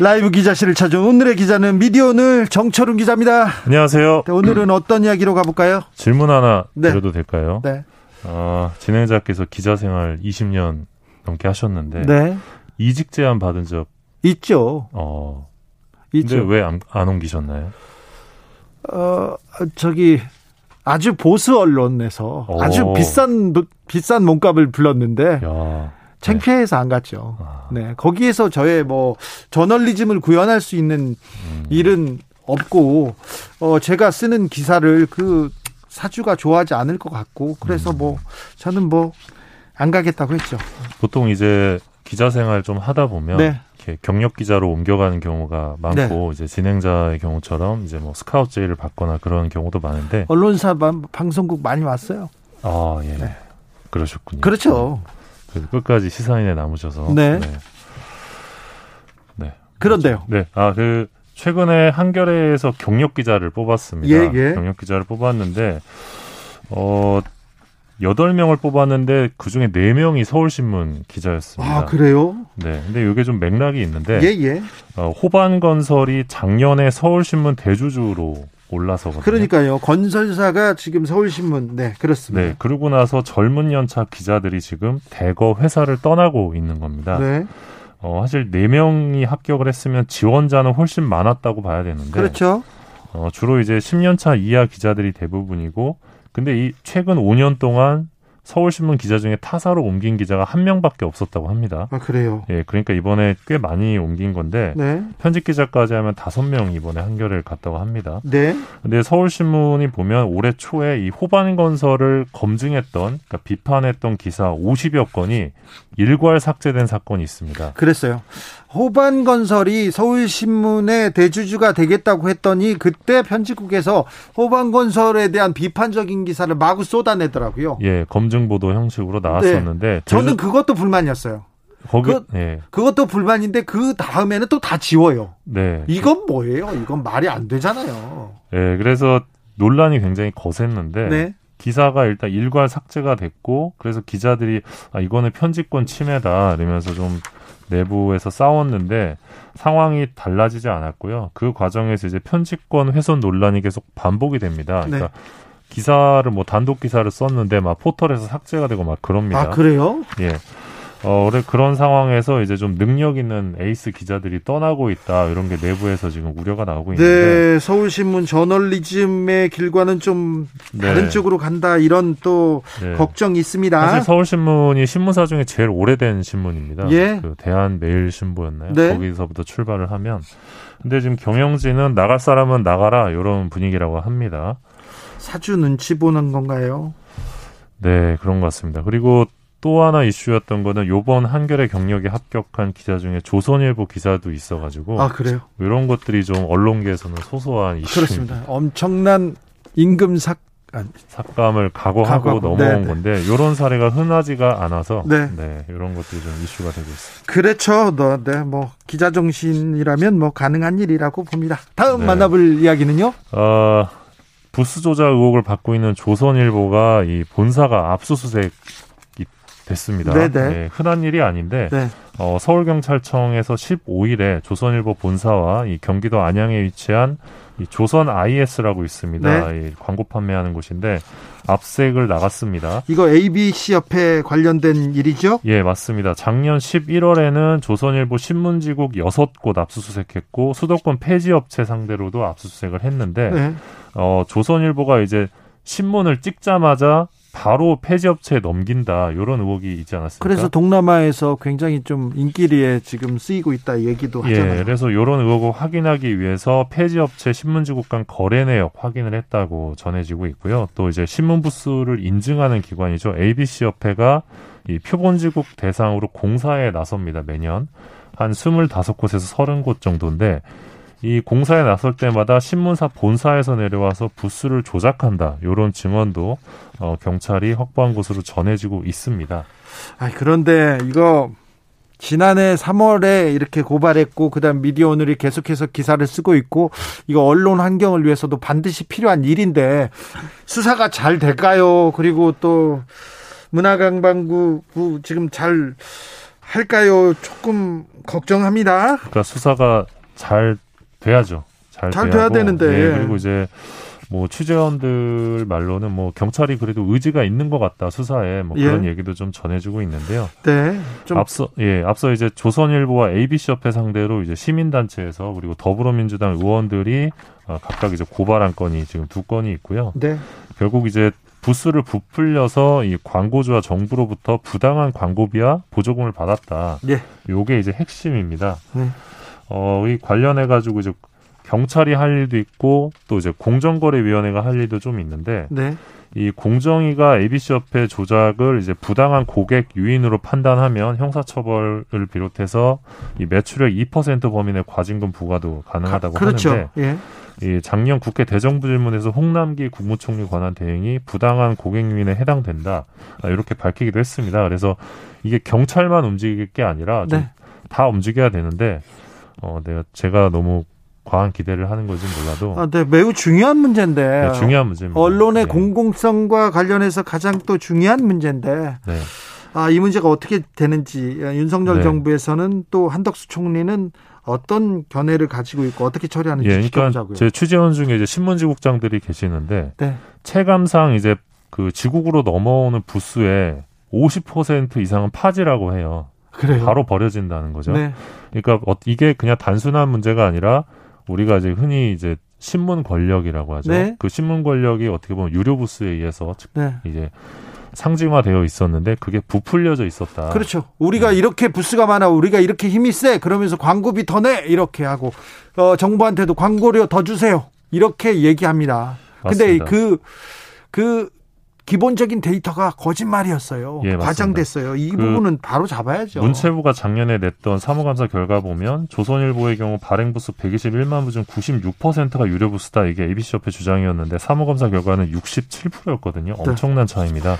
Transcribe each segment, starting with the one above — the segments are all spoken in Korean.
라이브 기자실을 찾아온 오늘의 기자는 미디어 오늘 정철훈 기자입니다. 안녕하세요. 네, 오늘은 어떤 이야기로 가볼까요? 질문 하나 네. 드려도 될까요? 네. 아, 진행자께서 기자 생활 20년 넘게 하셨는데 네. 이직 제안 받은 적 있죠. 어. 있죠. 근데 왜안 안 옮기셨나요? 어, 저기 아주 보수 언론에서 오. 아주 비싼 도- 비싼 몸값을 불렀는데 야. 창피해서 안 갔죠. 아. 네. 거기에서 저의 뭐 저널리즘을 구현할 수 있는 음. 일은 없고 어 제가 쓰는 기사를 그 사주가 좋아하지 않을 것 같고 그래서 음. 뭐 저는 뭐 안 가겠다고 했죠. 보통 이제 기자 생활 좀 하다 보면 네. 이렇게 경력 기자로 옮겨가는 경우가 많고 이제 진행자의 경우처럼 이제 뭐 스카우트 제의를 받거나 그런 경우도 많은데 언론사 방- 방송국 많이 왔어요. 아, 예. 네. 그러셨군요. 그렇죠. 그래서 끝까지 시사인에 남으셔서 네. 네. 네. 그런데요. 네. 아, 그, 최근에 한겨레에서 경력 기자를 뽑았습니다. 예, 예. 경력 기자를 뽑았는데, 어, 8명을 뽑았는데, 그 중에 4명이 서울신문 기자였습니다. 아 그래요? 네. 근데 이게 좀 맥락이 있는데, 예 예. 어, 호반 건설이 작년에 서울신문 대주주로 올라서거든요. 그러니까요. 건설사가 지금 서울신문 네 그렇습니다. 네. 그러고 나서 젊은 연차 기자들이 지금 대거 회사를 떠나고 있는 겁니다. 네. 어, 사실 4명이 합격을 했으면 지원자는 훨씬 많았다고 봐야 되는데, 그렇죠. 어, 주로 이제 10년차 이하 기자들이 대부분이고, 근데 이 최근 5년 동안 서울신문 기자 중에 타사로 옮긴 기자가 한 명밖에 없었다고 합니다. 아 그래요. 예, 그러니까 이번에 꽤 많이 옮긴 건데, 네. 편집 기자까지 하면 다섯 명 이번에 한겨레를 갔다고 합니다. 네. 근데 서울신문이 보면 올해 초에 이 호반건설을 검증했던, 그러니까 비판했던 기사 50여 건이 일괄 삭제된 사건이 있습니다. 그랬어요. 호반건설이 서울신문의 대주주가 되겠다고 했더니 그때 편집국에서 호반건설에 대한 비판적인 기사를 마구 쏟아내더라고요. 예, 검증 보도 형식으로 나왔었는데, 네. 저는 그것도 불만이었어요. 거기, 그- 예, 그것도 불만인데 그 다음에는 또 다 지워요. 네. 이건 뭐예요? 이건 말이 안 되잖아요. 예, 그래서 논란이 굉장히 거셌는데 네. 기사가 일단 일괄 삭제가 됐고 그래서 기자들이 아 이거는 편집권 침해다 이러면서 좀 내부에서 싸웠는데 상황이 달라지지 않았고요. 그 과정에서 이제 편집권 훼손 논란이 계속 반복이 됩니다. 네. 그러니까 기사를 뭐 단독 기사를 썼는데 막 포털에서 삭제가 되고 막 그럽니다. 아, 그래요? 예. 어, 그래 그런 상황에서 이제 좀 능력 있는 에이스 기자들이 떠나고 있다 이런 게 내부에서 지금 우려가 나오고 있는데 네, 서울신문 저널리즘의 길과는 좀 다른 네. 쪽으로 간다 이런 또 네. 걱정이 있습니다. 사실 서울신문이 신문사 중에 제일 오래된 신문입니다. 예. 그 대한매일신보였나요? 네. 거기서부터 출발을 하면. 근데 지금 경영진은 나갈 사람은 나가라 이런 분위기라고 합니다. 사주 눈치 보는 건가요? 네, 그런 것 같습니다. 그리고 또 하나 이슈였던 거는 요번 한겨레 경력에 합격한 기자 중에 조선일보 기사도 있어가지고 아, 그래요? 이런 것들이 좀 언론계에서는 소소한 이슈 그렇습니다. 엄청난 임금 삭, 아, 삭감을 각오하고 각오하고, 넘어온 네, 건데 이런 사례가 흔하지가 않아서 네. 네, 이런 것들이 좀 이슈가 되고 있습니다. 그렇죠. 너, 네, 뭐 기자 정신이라면 뭐 가능한 일이라고 봅니다. 다음 네. 만나볼 이야기는요? 어, 부스 조작 의혹을 받고 있는 조선일보가 이 본사가 압수수색이 됐습니다. 네네. 네, 흔한 일이 아닌데 네. 어, 서울경찰청에서 15일에 조선일보 본사와 이 경기도 안양에 위치한 이 조선 IS라고 있습니다. 네. 이 광고 판매하는 곳인데 압색을 나갔습니다. 이거 ABC 협회 관련된 일이죠? 예, 맞습니다. 작년 11월에는 조선일보 신문지국 6곳 압수수색했고 수도권 폐지업체 상대로도 압수수색을 했는데 네. 어, 조선일보가 이제 신문을 찍자마자 바로 폐지업체에 넘긴다 이런 의혹이 있지 않았습니까? 그래서 동남아에서 굉장히 좀 인기리에 지금 쓰이고 있다 얘기도 하잖아요. 예, 그래서 이런 의혹을 확인하기 위해서 폐지업체 신문지국 간 거래 내역 확인을 했다고 전해지고 있고요. 또 이제 신문 부수를 인증하는 기관이죠. ABC 협회가 이 표본지국 대상으로 공사에 나섭니다 매년. 한 25곳에서 30곳 정도인데 이 공사에 나설 때마다 신문사 본사에서 내려와서 부스를 조작한다. 이런 증언도 어, 경찰이 확보한 것으로 전해지고 있습니다. 아 그런데 이거 지난해 3월에 이렇게 고발했고 그다음 미디어 오늘이 계속해서 기사를 쓰고 있고 이거 언론 환경을 위해서도 반드시 필요한 일인데 수사가 잘 될까요? 그리고 또 문화관광부 지금 잘 할까요? 조금 걱정합니다. 그러니까 수사가 잘 돼야죠. 잘, 잘 돼야 되는데. 네, 그리고 이제 뭐 취재원들 말로는 뭐 경찰이 그래도 의지가 있는 것 같다 수사에 뭐 그런 예. 얘기도 좀 전해주고 있는데요. 네. 좀 앞서 예 앞서 이제 조선일보와 ABC 협회 상대로 이제 시민단체에서 그리고 더불어민주당 의원들이 어, 각각 이제 고발한 건이 지금 두 건이 있고요. 네. 결국 이제 부스를 부풀려서 이 광고주와 정부로부터 부당한 광고비와 보조금을 받았다. 예. 요게 이제 핵심입니다. 네. 어, 이 관련해 가지고 이제 경찰이 할 일도 있고 또 이제 공정거래위원회가 할 일도 좀 있는데 네. 이 공정위가 ABC협회 조작을 이제 부당한 고객 유인으로 판단하면 형사처벌을 비롯해서 이 매출액 2% 범위 내 과징금 부과도 가능하다고 그렇죠. 하는데 예. 이 작년 국회 대정부 질문에서 홍남기 국무총리 관한 대행이 부당한 고객 유인에 해당된다 아, 이렇게 밝히기도 했습니다. 그래서 이게 경찰만 움직일 게 아니라 네. 다 움직여야 되는데 어, 내가 제가 너무 과한 기대를 하는 건지 몰라도. 아, 네, 매우 중요한 문제인데. 네, 중요한 문제입니다. 언론의 네. 공공성과 관련해서 가장 또 중요한 문제인데. 네. 아, 이 문제가 어떻게 되는지 윤석열 네. 정부에서는 또 한덕수 총리는 어떤 견해를 가지고 있고 어떻게 처리하는지 예, 그러니까 지켜보자고요. 제 취재원 중에 이제 신문지국장들이 계시는데 네. 체감상 이제 그 지국으로 넘어오는 부스의 50% 이상은 파지라고 해요. 그래요. 바로 버려진다는 거죠. 네. 그러니까 어, 이게 그냥 단순한 문제가 아니라 우리가 이제 흔히 이제 신문 권력이라고 하죠. 네. 그 신문 권력이 어떻게 보면 유료 부스에 의해서 네. 이제 상징화되어 있었는데 그게 부풀려져 있었다. 그렇죠. 우리가 네. 이렇게 부스가 많아, 우리가 이렇게 힘이 세, 그러면서 광고비 더 내 이렇게 하고 어, 정부한테도 광고료 더 주세요 이렇게 얘기합니다. 맞습니다. 근데 그그 그 기본적인 데이터가 거짓말이었어요. 예, 과장됐어요. 이 그 부분은 바로 잡아야죠. 문체부가 작년에 냈던 사무감사 결과 보면 조선일보의 경우 발행 부수 121만 부 중 96%가 유료 부수다. 이게 ABC협회 주장이었는데 사무감사 결과는 67%였거든요. 엄청난 차이입니다.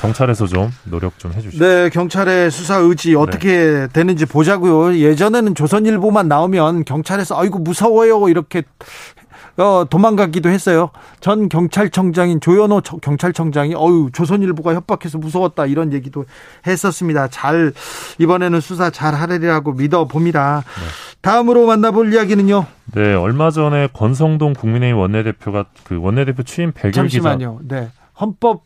경찰에서 좀 노력 좀 해주시죠. 네, 경찰의 수사 의지 어떻게 네. 되는지 보자고요. 예전에는 조선일보만 나오면 경찰에서 아이고 무서워요 이렇게 어, 도망가기도 했어요. 전 경찰청장인 조현호 경찰청장이 어유 조선일보가 협박해서 무서웠다 이런 얘기도 했었습니다. 잘 이번에는 수사 잘 하리라고 믿어 봅니다. 네. 다음으로 만나볼 이야기는요. 네, 얼마 전에 권성동 국민의힘 원내대표가 그 원내대표 취임 100일 잠시만요. 기자. 네. 헌법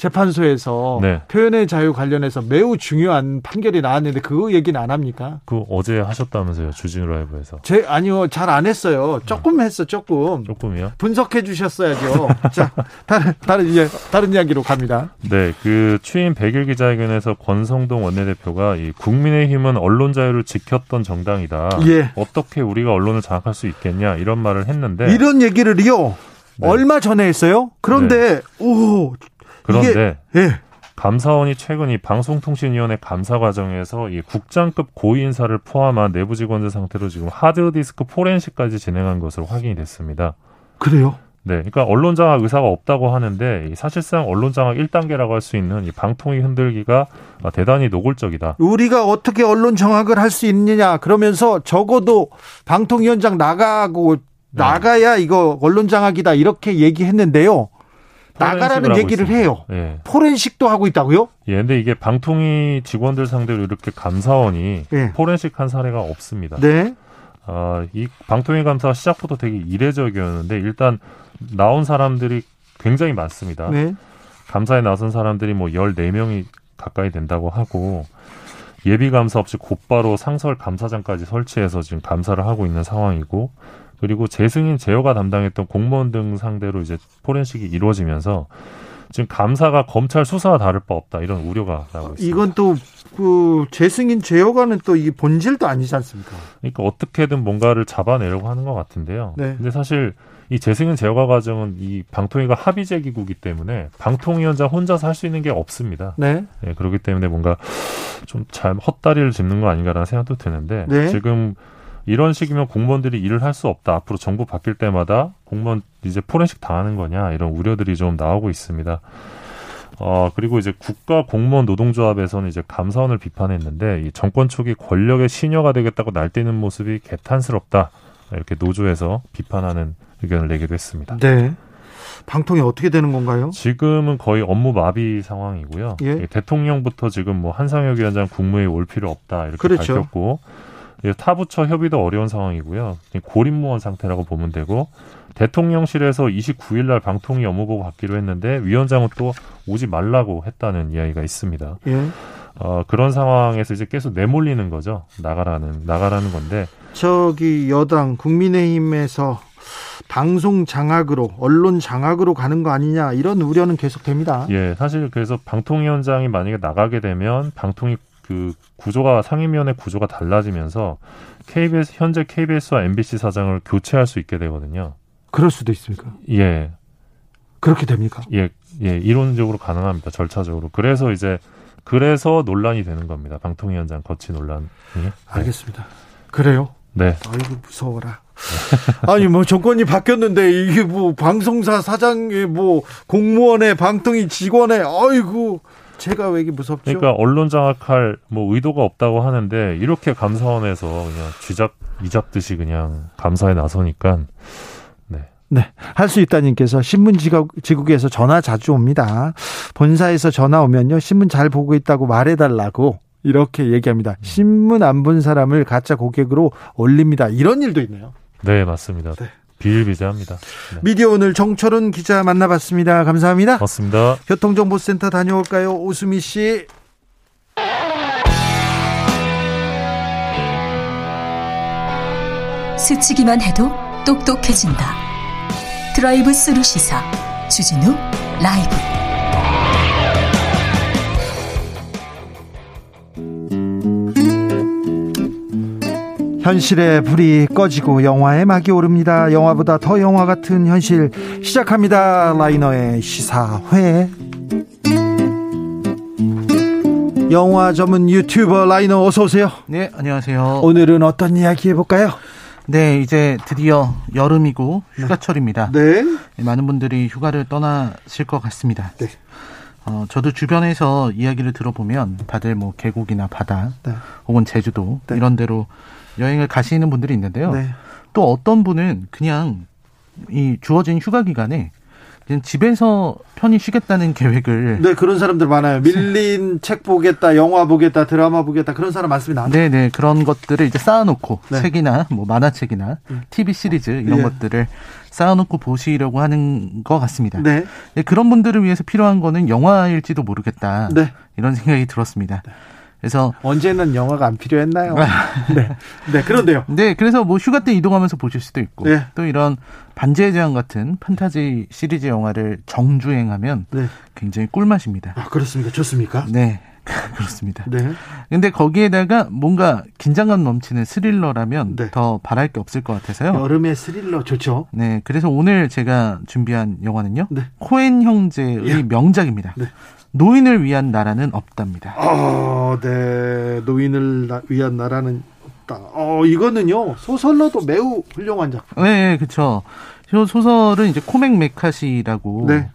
재판소에서 네. 표현의 자유 관련해서 매우 중요한 판결이 나왔는데 그 얘기는 안 합니까? 그 어제 하셨다면서요 주진우 라이브에서? 제 아니요 잘 안 했어요. 조금 했어 조금. 조금이요? 분석해 주셨어야죠. 자 다른 다른 이제 다른 이야기로 갑니다. 네, 그 취임 100일 기자회견에서 권성동 원내대표가 이 국민의힘은 언론 자유를 지켰던 정당이다. 예. 어떻게 우리가 언론을 장악할 수 있겠냐 이런 말을 했는데 이런 얘기를요. 네. 얼마 전에 했어요. 그런데 네. 오 그런데 이게, 예. 감사원이 최근 이 방송통신위원회 감사 과정에서 이 국장급 고위 인사를 포함한 내부 직원들 상태로 지금 하드디스크 포렌식까지 진행한 것으로 확인이 됐습니다. 그래요? 네, 그러니까 언론 장악 의사가 없다고 하는데 사실상 언론 장악 1단계라고 할 수 있는 이 방통위 흔들기가 대단히 노골적이다. 우리가 어떻게 언론 장악을 할 수 있느냐 그러면서 적어도 방통위원장 나가고 네. 나가야 이거 언론 장악이다 이렇게 얘기했는데요. 나가라는 얘기를 해요. 예. 포렌식도 하고 있다고요? 예, 근데 이게 방통위 직원들 상대로 이렇게 감사원이 예. 포렌식 한 사례가 없습니다. 네. 아, 이 방통위 감사 시작부터 되게 이례적이었는데 일단 나온 사람들이 굉장히 많습니다. 네. 감사에 나선 사람들이 뭐 14명이 가까이 된다고 하고 예비 감사 없이 곧바로 상설 감사장까지 설치해서 지금 감사를 하고 있는 상황이고 그리고 재승인 제어가 담당했던 공무원 등 상대로 이제 포렌식이 이루어지면서 지금 감사가 검찰 수사와 다를 바 없다 이런 우려가 나오고 있습니다. 이건 또 그 재승인 제어가는 또 이 본질도 아니지 않습니까? 그러니까 어떻게든 뭔가를 잡아내려고 하는 것 같은데요. 네. 근데 사실 이 재승인 제어가 과정은 이 방통위가 합의제 기구기 때문에 방통위원장 혼자서 할 수 있는 게 없습니다. 네. 네. 그렇기 때문에 뭔가 좀 잘 헛다리를 짚는 거 아닌가라는 생각도 드는데 네. 지금 이런 식이면 공무원들이 일을 할 수 없다. 앞으로 정부 바뀔 때마다 공무원 이제 포렌식 당하는 거냐 이런 우려들이 좀 나오고 있습니다. 어, 그리고 이제 국가 공무원 노동조합에서는 이제 감사원을 비판했는데 이 정권 초기 권력의 시녀가 되겠다고 날뛰는 모습이 개탄스럽다. 이렇게 노조에서 비판하는 의견을 내기도 했습니다. 네. 방통이 어떻게 되는 건가요? 지금은 거의 업무 마비 상황이고요. 예? 대통령부터 지금 뭐 한상혁 위원장 국무회의 올 필요 없다 이렇게 그렇죠. 밝혔고 타부처 협의도 어려운 상황이고요. 고립무원 상태라고 보면 되고 대통령실에서 29일 날 방통위 업무보고 받기로 했는데 위원장은 또 오지 말라고 했다는 이야기가 있습니다. 예. 어, 그런 상황에서 이제 계속 내몰리는 거죠. 나가라는 나가라는 건데 저기 여당 국민의힘에서 방송 장악으로 언론 장악으로 가는 거 아니냐 이런 우려는 계속됩니다. 예, 사실 그래서 방통위원장이 만약에 나가게 되면 방통위 그 구조가 상임위원회 구조가 달라지면서 KBS 현재 KBS와 MBC 사장을 교체할 수 있게 되거든요. 그럴 수도 있습니까? 예. 그렇게 됩니까? 예, 예, 이론적으로 가능합니다. 절차적으로. 그래서 이제 그래서 논란이 되는 겁니다. 방통위원장 거치 논란이. 네. 알겠습니다. 그래요? 네. 아이고 무서워라. 아니 뭐 정권이 바뀌었는데 이게 뭐 방송사 사장의 뭐 공무원의 방통위 직원의 아이고 제가 왜 이게 무섭죠? 그러니까 언론 장악할 뭐 의도가 없다고 하는데 이렇게 감사원에서 그냥 쥐잡 이잡듯이 그냥 감사에 나서니까 네. 네. 할 수 있다님께서 신문지국에서 전화 자주 옵니다. 본사에서 전화 오면요. 신문 잘 보고 있다고 말해달라고 이렇게 얘기합니다. 신문 안 본 사람을 가짜 고객으로 올립니다. 이런 일도 있네요. 네, 맞습니다. 네. 비일비재합니다. 네. 미디어 오늘 정철은 기자 만나봤습니다. 감사합니다. 맞습니다. 교통정보센터 다녀올까요? 오수미 씨. 스치기만 해도 똑똑해진다. 드라이브 스루 시사 주진우 라이브. 현실의 불이 꺼지고 영화의 막이 오릅니다. 영화보다 더 영화 같은 현실 시작합니다. 라이너의 시사회. 영화 전문 유튜버 라이너 어서 오세요. 네, 안녕하세요. 오늘은 어떤 이야기 해볼까요? 네, 이제 드디어 여름이고 휴가철입니다. 네. 네. 많은 분들이 휴가를 떠나실 것 같습니다. 네. 어, 저도 주변에서 이야기를 들어보면 다들 뭐 계곡이나 바다 네. 혹은 제주도 네. 이런 데로 여행을 가시는 분들이 있는데요. 네. 또 어떤 분은 그냥 이 주어진 휴가 기간에 그냥 집에서 편히 쉬겠다는 계획을 네 그런 사람들 많아요. 밀린 책 보겠다, 영화 보겠다, 드라마 보겠다 그런 사람 많습니다. 네네 네. 그런 것들을 이제 쌓아놓고 네. 책이나 뭐 만화책이나 음. TV 시리즈 이런 예. 것들을 쌓아놓고 보시려고 하는 것 같습니다. 네. 네. 그런 분들을 위해서 필요한 거는 영화일지도 모르겠다. 네. 이런 생각이 들었습니다. 네. 그래서 언제는 영화가 안 필요했나요? 네. 네, 그런데요. 네, 그래서 뭐 휴가 때 이동하면서 보실 수도 있고 네. 또 이런 반지의 제왕 같은 판타지 시리즈 영화를 정주행하면 네. 굉장히 꿀맛입니다. 아, 그렇습니까? 좋습니까? 네. 그렇습니다. 네. 근데 거기에다가 뭔가 긴장감 넘치는 스릴러라면 네. 더 바랄 게 없을 것 같아서요. 여름의 스릴러 좋죠. 네. 그래서 오늘 제가 준비한 영화는요. 네. 코엔 형제의 예. 명작입니다. 네. 노인을 위한 나라는 없다입니다. 아, 네. 노인을 나, 위한 나라는 없다. 어, 이거는요. 소설로도 매우 훌륭한 작품. 네, 그렇죠. 소설은 이제 코맥 매카시라고 네.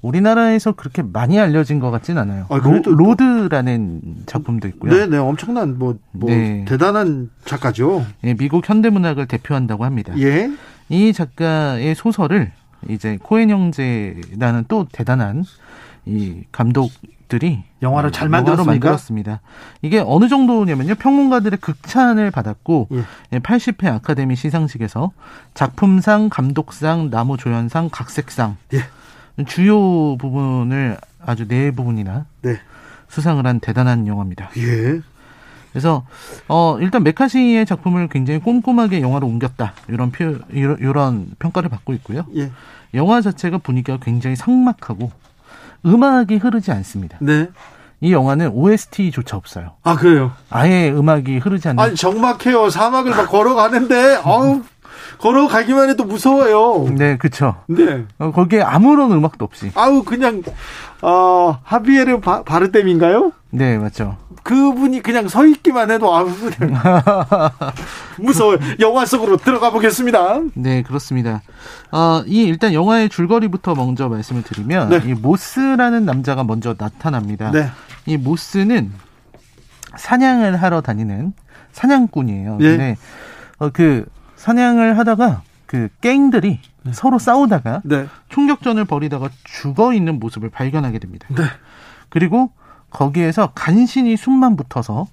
우리나라에서 그렇게 많이 알려진 것 같진 않아요. 아, 로, 드라는 작품도 있고요. 네, 네, 엄청난 뭐, 뭐 네. 대단한 작가죠. 예, 미국 현대 문학을 대표한다고 합니다. 예. 이 작가의 소설을 이제 코엔 형제라는 또 대단한 이 감독들이 영화를 잘 만들었습니까? 만들었습니다. 이게 어느 정도냐면요. 평론가들의 극찬을 받았고 예. 80회 예, 아카데미 시상식에서 작품상, 감독상, 나무조연상, 각색상 예. 주요 부분을 아주 네 부분이나 네. 수상을 한 대단한 영화입니다. 예. 그래서 어 일단 메카시의 작품을 굉장히 꼼꼼하게 영화로 옮겼다 이런 표 이런, 이런 평가를 받고 있고요. 예. 영화 자체가 분위기가 굉장히 상막하고 음악이 흐르지 않습니다. 네. 이 영화는 OST조차 없어요. 아 그래요? 아예 음악이 흐르지 않는. 아니 정막해요. 사막을 막 걸어가는데 어우 걸어가기만 해도 무서워요. 네, 그쵸. 네. 어, 거기에 아무런 음악도 없이. 아우 그냥 어 하비에르 바, 바르뎀인가요? 네, 맞죠. 그분이 그냥 서 있기만 해도 아우 그냥 무서워요. 영화 속으로 들어가 보겠습니다. 네, 그렇습니다. 어, 이 일단 영화의 줄거리부터 먼저 말씀을 드리면 네. 이 모스라는 남자가 먼저 나타납니다. 네. 이 모스는 사냥을 하러 다니는 사냥꾼이에요. 예. 근데 어, 그 사냥을 하다가 그 갱들이 서로 싸우다가 네. 총격전을 벌이다가 죽어 있는 모습을 발견하게 됩니다. 네. 그리고 거기에서 간신히 숨만 붙어서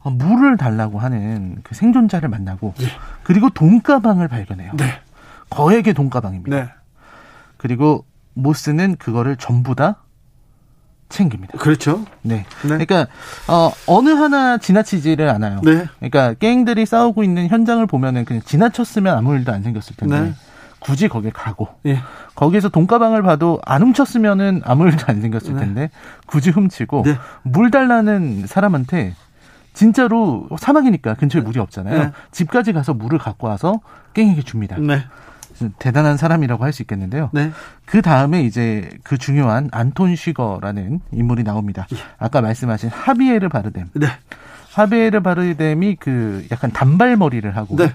어, 물을 달라고 하는 그 생존자를 만나고 그리고 돈가방을 발견해요. 네. 거액의 돈가방입니다. 네. 그리고 모스는 그거를 전부 다 챙깁니다. 그렇죠. 네. 네. 그러니까 어, 어느 하나 지나치지를 않아요. 네. 그러니까 갱들이 싸우고 있는 현장을 보면은 그냥 지나쳤으면 아무 일도 안 생겼을 텐데 네. 굳이 거기에 가고 예. 거기에서 돈가방을 봐도 안 훔쳤으면은 아무 일도 안 생겼을 네. 텐데 굳이 훔치고 네. 물 달라는 사람한테 진짜로 사막이니까 근처에 물이 없잖아요. 네. 집까지 가서 물을 갖고 와서 깽에게 줍니다. 네. 대단한 사람이라고 할 수 있겠는데요. 네. 그 다음에 이제 그 중요한 안톤 쉬거라는 인물이 나옵니다. 아까 말씀하신 하비에르 바르뎀. 네. 하비에르 바르뎀이 그 약간 단발머리를 하고 네.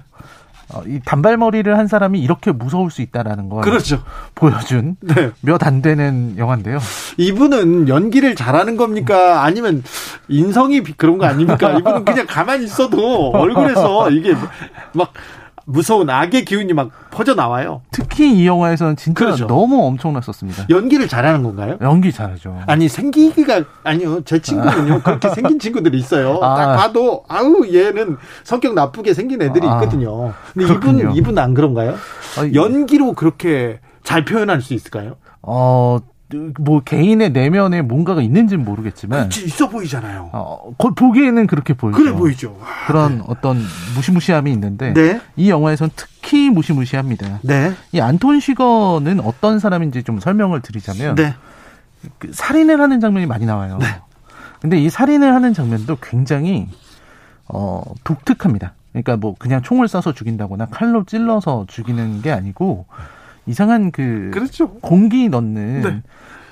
어, 이 단발머리를 한 사람이 이렇게 무서울 수 있다라는 걸 그렇죠. 보여준 네. 몇안 되는 영화인데요. 이분은 연기를 잘하는 겁니까? 아니면 인성이 비- 그런 거 아닙니까? 이분은 그냥 가만히 있어도 얼굴에서 이게 막 무서운 악의 기운이 막 퍼져 나와요. 특히 이 영화에서는 진짜 그렇죠. 너무 엄청났었습니다. 연기를 잘하는 건가요? 연기 잘하죠. 아니 생기기가 아니요 제 친구는요 그렇게 생긴 친구들이 있어요 아. 딱 봐도 아우 얘는 성격 나쁘게 생긴 애들이 아. 있거든요 근데 그렇군요. 이분 이분 안 그런가요 아, 연기로 그렇게 잘 표현할 수 있을까요 어, 뭐 개인의 내면에 뭔가가 있는지는 모르겠지만 그치, 있어 보이잖아요 어, 거- 보기에는 그렇게 보이죠. 그래 보이죠 그런 어떤 무시무시함이 있는데 네. 이 영화에선 특히 무시무시합니다. 네 이 안톤 시거는 어떤 사람인지 좀 설명을 드리자면 네. 그 살인을 하는 장면이 많이 나와요. 근데 이 살인을 하는 장면도 굉장히 어 독특합니다. 그러니까 뭐 그냥 총을 쏴서 죽인다거나 칼로 찔러서 죽이는 게 아니고 이상한 그 그렇죠 공기 넣는 네.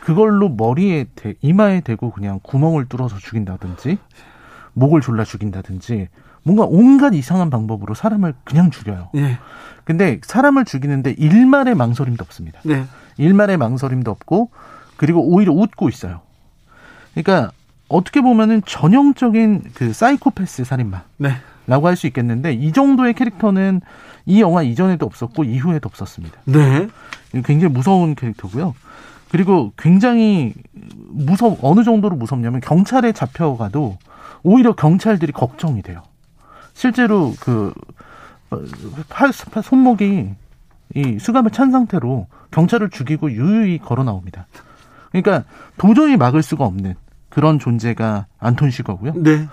그걸로 머리에 대, 이마에 대고 그냥 구멍을 뚫어서 죽인다든지 목을 졸라 죽인다든지 뭔가 온갖 이상한 방법으로 사람을 그냥 죽여요. 네. 근데 사람을 죽이는데 일말의 망설임도 없습니다. 네. 일말의 망설임도 없고 그리고 오히려 웃고 있어요. 그러니까 어떻게 보면은 전형적인 그 사이코패스 살인마라고 네. 할수 있겠는데 이 정도의 캐릭터는 이 영화 이전에도 없었고 이후에도 없었습니다. 네. 굉장히 무서운 캐릭터고요. 그리고 굉장히 무섭 어느 정도로 무섭냐면 경찰에 잡혀가도 오히려 경찰들이 걱정이 돼요. 실제로 그 어, 팔, 팔- 손목이 이 수갑을 찬 상태로 경찰을 죽이고 유유히 걸어 나옵니다. 그러니까 도저히 막을 수가 없는 그런 존재가 안톤 시거고요. 네.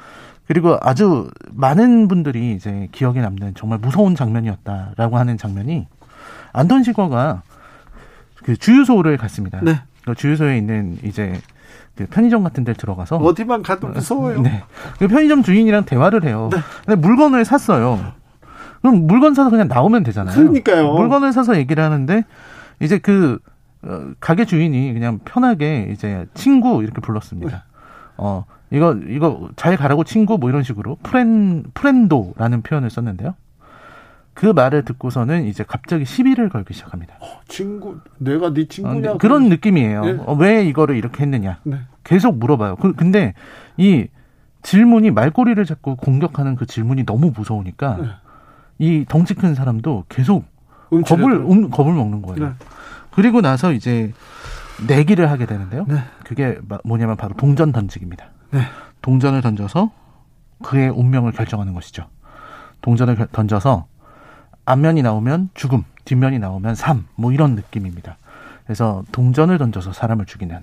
그리고 아주 많은 분들이 이제 기억에 남는 정말 무서운 장면이었다라고 하는 장면이 안톤 시거가 그 주유소를 갔습니다. 네. 그 주유소에 있는 이제 그 편의점 같은 데 들어가서 어디만 가도 무서워요 네. 그 편의점 주인이랑 대화를 해요. 네. 근데 물건을 샀어요. 그럼 물건 사서 그냥 나오면 되잖아요. 그러니까요. 물건을 사서 얘기를 하는데 이제 그 어, 가게 주인이 그냥 편하게 이제 친구 이렇게 불렀습니다. 어 이거 이거 잘 가라고 친구 뭐 이런 식으로 프렌 프렌도라는 표현을 썼는데요. 그 말을 듣고서는 이제 갑자기 시비를 걸기 시작합니다. 친구 내가 네 어, 친구냐 그런 느낌이에요. 네. 어, 왜 이거를 이렇게 했느냐. 네. 계속 물어봐요. 그- 근데 이 질문이 말꼬리를 잡고 공격하는 그 질문이 너무 무서우니까 네. 이 덩치 큰 사람도 계속 겁을 또- 음, 겁을 먹는 거예요. 네. 그리고 나서 이제 내기를 하게 되는데요. 네. 그게 마- 뭐냐면 바로 동전 던지기입니다. 네. 동전을 던져서 그의 운명을 결정하는 것이죠. 동전을 결- 던져서 앞면이 나오면 죽음, 뒷면이 나오면 삶, 뭐 이런 느낌입니다. 그래서 동전을 던져서 사람을 죽이는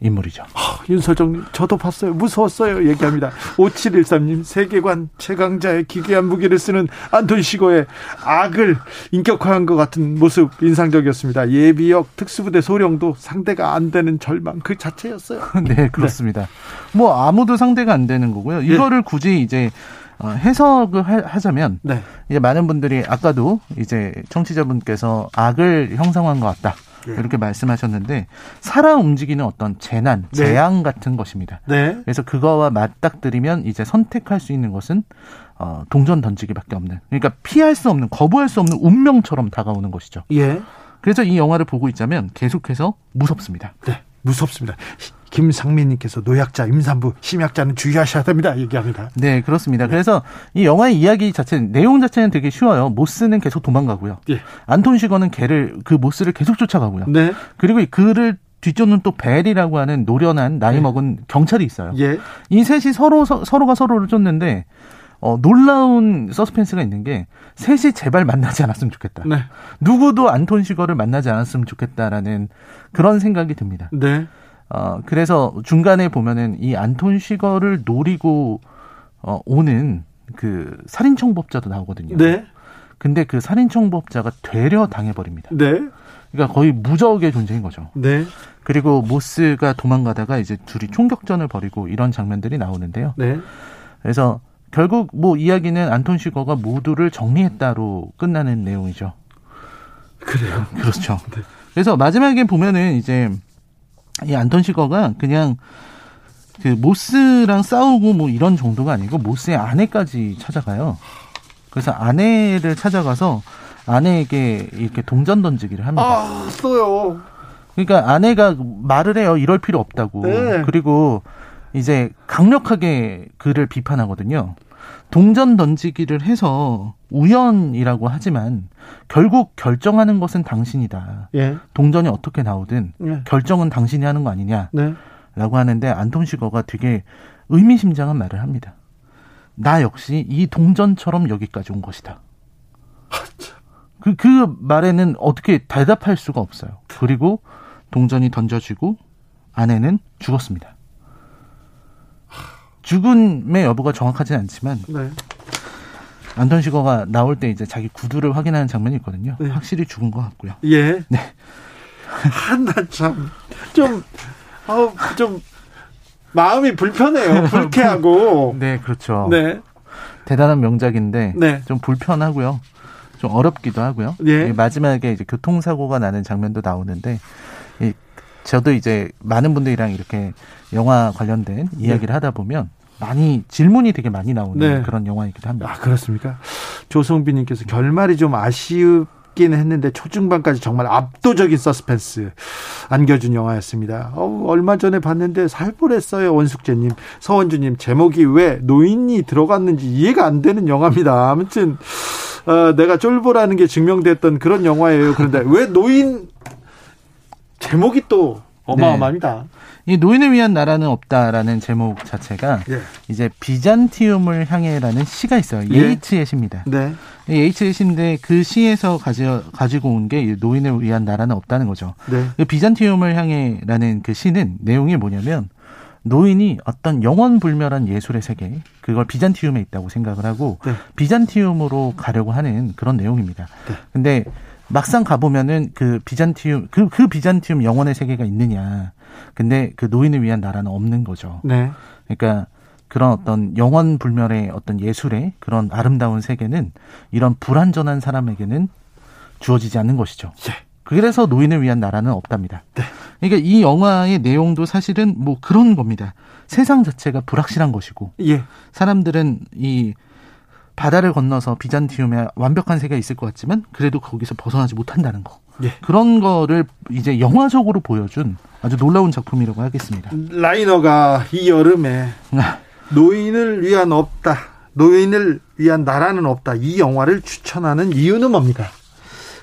인물이죠. 윤서정님, 저도 봤어요. 무서웠어요. 얘기합니다. 5713님, 세계관 최강자의 기괴한 무기를 쓰는 안톤 시거의 악을 인격화한 것 같은 모습 인상적이었습니다. 예비역 특수부대 소령도 상대가 안 되는 절망 그 자체였어요. 네, 그렇습니다. 뭐 아무도 상대가 안 되는 거고요. 예. 이거를 굳이 이제 어, 해석을 하, 자면 네. 이제 많은 분들이 아까도 이제 청취자분께서 악을 형상화한 것 같다. 예. 이렇게 말씀하셨는데 살아 움직이는 어떤 재난, 네. 재앙 같은 것입니다. 네. 그래서 그거와 맞닥뜨리면 이제 선택할 수 있는 것은 어, 동전 던지기밖에 없는. 그러니까 피할 수 없는, 거부할 수 없는 운명처럼 다가오는 것이죠. 예. 그래서 이 영화를 보고 있자면 계속해서 무섭습니다. 네. 무섭습니다. 김상민님께서 노약자, 임산부, 심약자는 주의하셔야 됩니다. 얘기합니다. 네, 그렇습니다. 그래서 이 영화의 이야기 자체, 내용 자체는 되게 쉬워요. 모스는 계속 도망가고요. 예. 안톤 시거는 걔를, 그 모스를 계속 쫓아가고요. 네. 그리고 그를 뒤쫓는 또 벨이라고 하는 노련한 나이 네. 먹은 경찰이 있어요. 예. 이 셋이 서로 서, 서로가 서로를 쫓는데 어, 놀라운 서스펜스가 있는 게 셋이 제발 만나지 않았으면 좋겠다. 네. 누구도 안톤 시거를 만나지 않았으면 좋겠다라는 그런 생각이 듭니다. 네. 어, 그래서 중간에 보면은 이 안톤 시거를 노리고 어, 오는 그 살인 청법자도 나오거든요. 네. 근데 그 살인 청법자가 되려 당해버립니다. 네. 그러니까 거의 무적의 존재인 거죠. 네. 그리고 모스가 도망가다가 이제 둘이 총격전을 벌이고 이런 장면들이 나오는데요. 네. 그래서 결국 뭐 이야기는 안톤 시거가 모두를 정리했다로 끝나는 내용이죠. 그래요. 그렇죠. 네. 그래서 마지막에 보면은 이제 이 안톤 시거가 그냥 그 모스랑 싸우고 뭐 이런 정도가 아니고 모스의 아내까지 찾아가요. 그래서 아내를 찾아가서 아내에게 이렇게 동전 던지기를 합니다. 아, 써요. 그러니까 아내가 말을 해요. 이럴 필요 없다고. 네. 그리고 이제 강력하게 그를 비판하거든요. 동전 던지기를 해서 우연이라고 하지만 결국 결정하는 것은 당신이다. 예. 동전이 어떻게 나오든 예. 결정은 당신이 하는 거 아니냐라고 네. 하는데 안톤 시거가 되게 의미심장한 말을 합니다. 나 역시 이 동전처럼 여기까지 온 것이다. 그, 그 말에는 어떻게 대답할 수가 없어요. 그리고 동전이 던져지고 아내는 죽었습니다. 죽음의 여부가 정확하진 않지만 네. 안톤 시거가 나올 때 이제 자기 구두를 확인하는 장면이 있거든요. 네. 확실히 죽은 것 같고요. 예. 네. 한나 참, 좀, 어, 좀, 마음이 불편해요. 불쾌하고. 네, 그렇죠. 네. 대단한 명작인데 네. 좀 불편하고요. 좀 어렵기도 하고요. 예. 이 마지막에 이제 교통사고가 나는 장면도 나오는데 이 저도 이제 많은 분들이랑 이렇게 영화 관련된 이야기를 하다 보면 많이 질문이 되게 많이 나오는 네. 그런 영화이기도 합니다. 아, 그렇습니까? 조성빈님께서 결말이 좀 아쉬웠긴 했는데 초중반까지 정말 압도적인 서스펜스 안겨준 영화였습니다. 어우, 얼마 전에 봤는데 살벌했어요. 원숙재님, 서원주님, 제목이 왜 노인이 들어갔는지 이해가 안 되는 영화입니다. 아무튼, 어, 내가 쫄보라는 게 증명됐던 그런 영화예요. 그런데 왜 노인, 제목이 또 어마어마합니다. 이 노인을 위한 나라는 없다라는 제목 자체가 예. 이제 비잔티움을 향해라는 시가 있어요. 예. 예이츠의 시입니다. 네. 이 예이츠의 시인데 그 시에서 가지, 가지고 온 게 노인을 위한 나라는 없다는 거죠. 네. 그 비잔티움을 향해라는 그 시는 내용이 뭐냐면 노인이 어떤 영원불멸한 예술의 세계 그걸 비잔티움에 있다고 생각을 하고 네. 비잔티움으로 가려고 하는 그런 내용입니다. 네. 근데 막상 가보면은 그 비잔티움 그, 그 비잔티움 영원의 세계가 있느냐. 근데 그 노인을 위한 나라는 없는 거죠. 네. 그러니까 그런 어떤 영원 불멸의 어떤 예술의 그런 아름다운 세계는 이런 불완전한 사람에게는 주어지지 않는 것이죠. 예. 그래서 노인을 위한 나라는 없답니다. 네. 그러니까 이 영화의 내용도 사실은 뭐 그런 겁니다. 세상 자체가 불확실한 것이고 예. 사람들은 이 바다를 건너서 비잔티움에 완벽한 세계가 있을 것 같지만 그래도 거기서 벗어나지 못한다는 거. 예. 그런 거를 이제 영화적으로 보여준 아주 놀라운 작품이라고 하겠습니다. 라이너가 이 여름에 노인을 위한 없다. 노인을 위한 나라는 없다. 이 영화를 추천하는 이유는 뭡니까?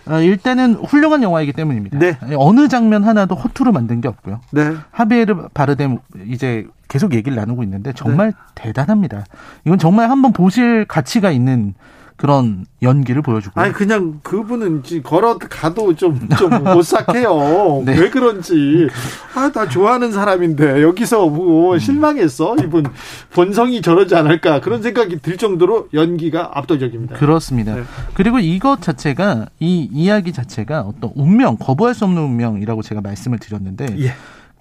어, 일단은 훌륭한 영화이기 때문입니다. 네. 어느 장면 하나도 허투루 만든 게 없고요. 네. 하비에르 바르뎀 이제 계속 얘기를 나누고 있는데 정말 네. 대단합니다. 이건 정말 한번 보실 가치가 있는 그런 연기를 보여주고 아니 그냥 그분은 지- 걸어 가도 좀 좀 오싹해요. 네. 왜 그런지 아 나 좋아하는 사람인데 여기서 뭐 실망했어 이분 본성이 저러지 않을까 그런 생각이 들 정도로 연기가 압도적입니다. 그렇습니다. 네. 그리고 이것 자체가 이 이야기 자체가 어떤 운명 거부할 수 없는 운명이라고 제가 말씀을 드렸는데 예.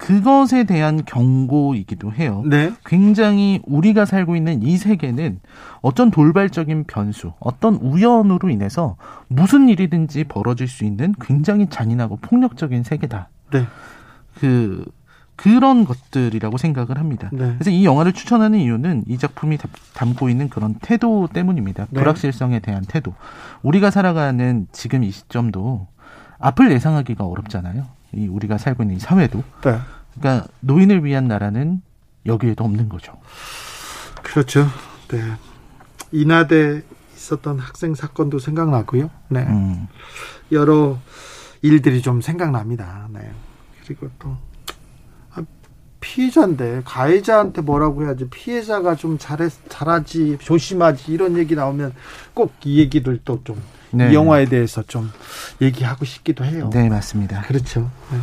그것에 대한 경고이기도 해요. 네. 굉장히 우리가 살고 있는 이 세계는 어떤 돌발적인 변수, 어떤 우연으로 인해서 무슨 일이든지 벌어질 수 있는 굉장히 잔인하고 폭력적인 세계다. 네. 그 그런 것들이라고 생각을 합니다. 네. 그래서 이 영화를 추천하는 이유는 이 작품이 담- 담고 있는 그런 태도 때문입니다. 네. 불확실성에 대한 태도. 우리가 살아가는 지금 이 시점도 앞을 예상하기가 어렵잖아요. 이 우리가 살고 있는 이 사회도. 네. 그러니까 노인을 위한 나라는 여기에도 없는 거죠. 그렇죠. 네. 인하대 있었던 학생 사건도 생각나고요. 네. 음. 여러 일들이 좀 생각납니다. 네. 그리고 또 아, 피해자인데 가해자한테 뭐라고 해야지 피해자가 좀 잘해 잘하지 조심하지 이런 얘기 나오면 꼭 이 얘기를 또 좀 이 네. 영화에 대해서 좀 얘기하고 싶기도 해요. 네, 맞습니다. 그렇죠. 네.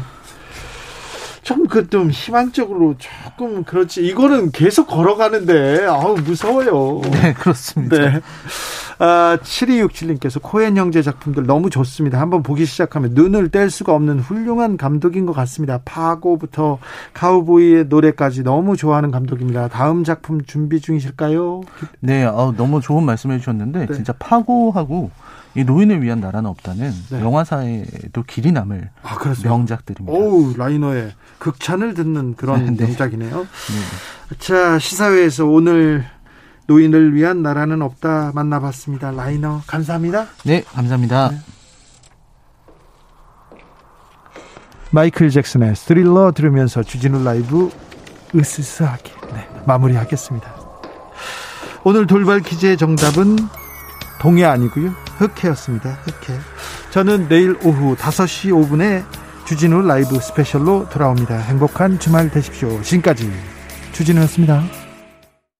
좀그 좀 희망적으로 조금 그렇지 이거는 계속 걸어가는데 아우 무서워요. 네, 그렇습니다. 네. 아, 7267님께서 코엔 형제 작품들 너무 좋습니다. 한번 보기 시작하면 눈을 뗄 수가 없는 훌륭한 감독인 것 같습니다. 파고부터 카우보이의 노래까지 너무 좋아하는 감독입니다. 다음 작품 준비 중이실까요? 네, 어, 너무 좋은 말씀해 주셨는데 네. 진짜 파고하고 이 노인을 위한 나라는 없다는 네. 영화사에도 길이 남을 아. 명작들입니다. 오우, 라이너의 극찬을 듣는 그런 네. 명작이네요. 네. 자, 시사회에서 오늘 노인을 위한 나라는 없다 만나봤습니다. 라이너, 감사합니다. 네, 감사합니다. 마이클 잭슨의 스릴러 들으면서 주진우 라이브 으스스하게 네, 마무리하겠습니다. 오늘 돌발 퀴즈의 정답은 동해 아니고요. 흑해였습니다. 흑해. 저는 내일 오후 5시 5분에 주진우 라이브 스페셜로 돌아옵니다. 행복한 주말 되십시오. 지금까지 주진우였습니다.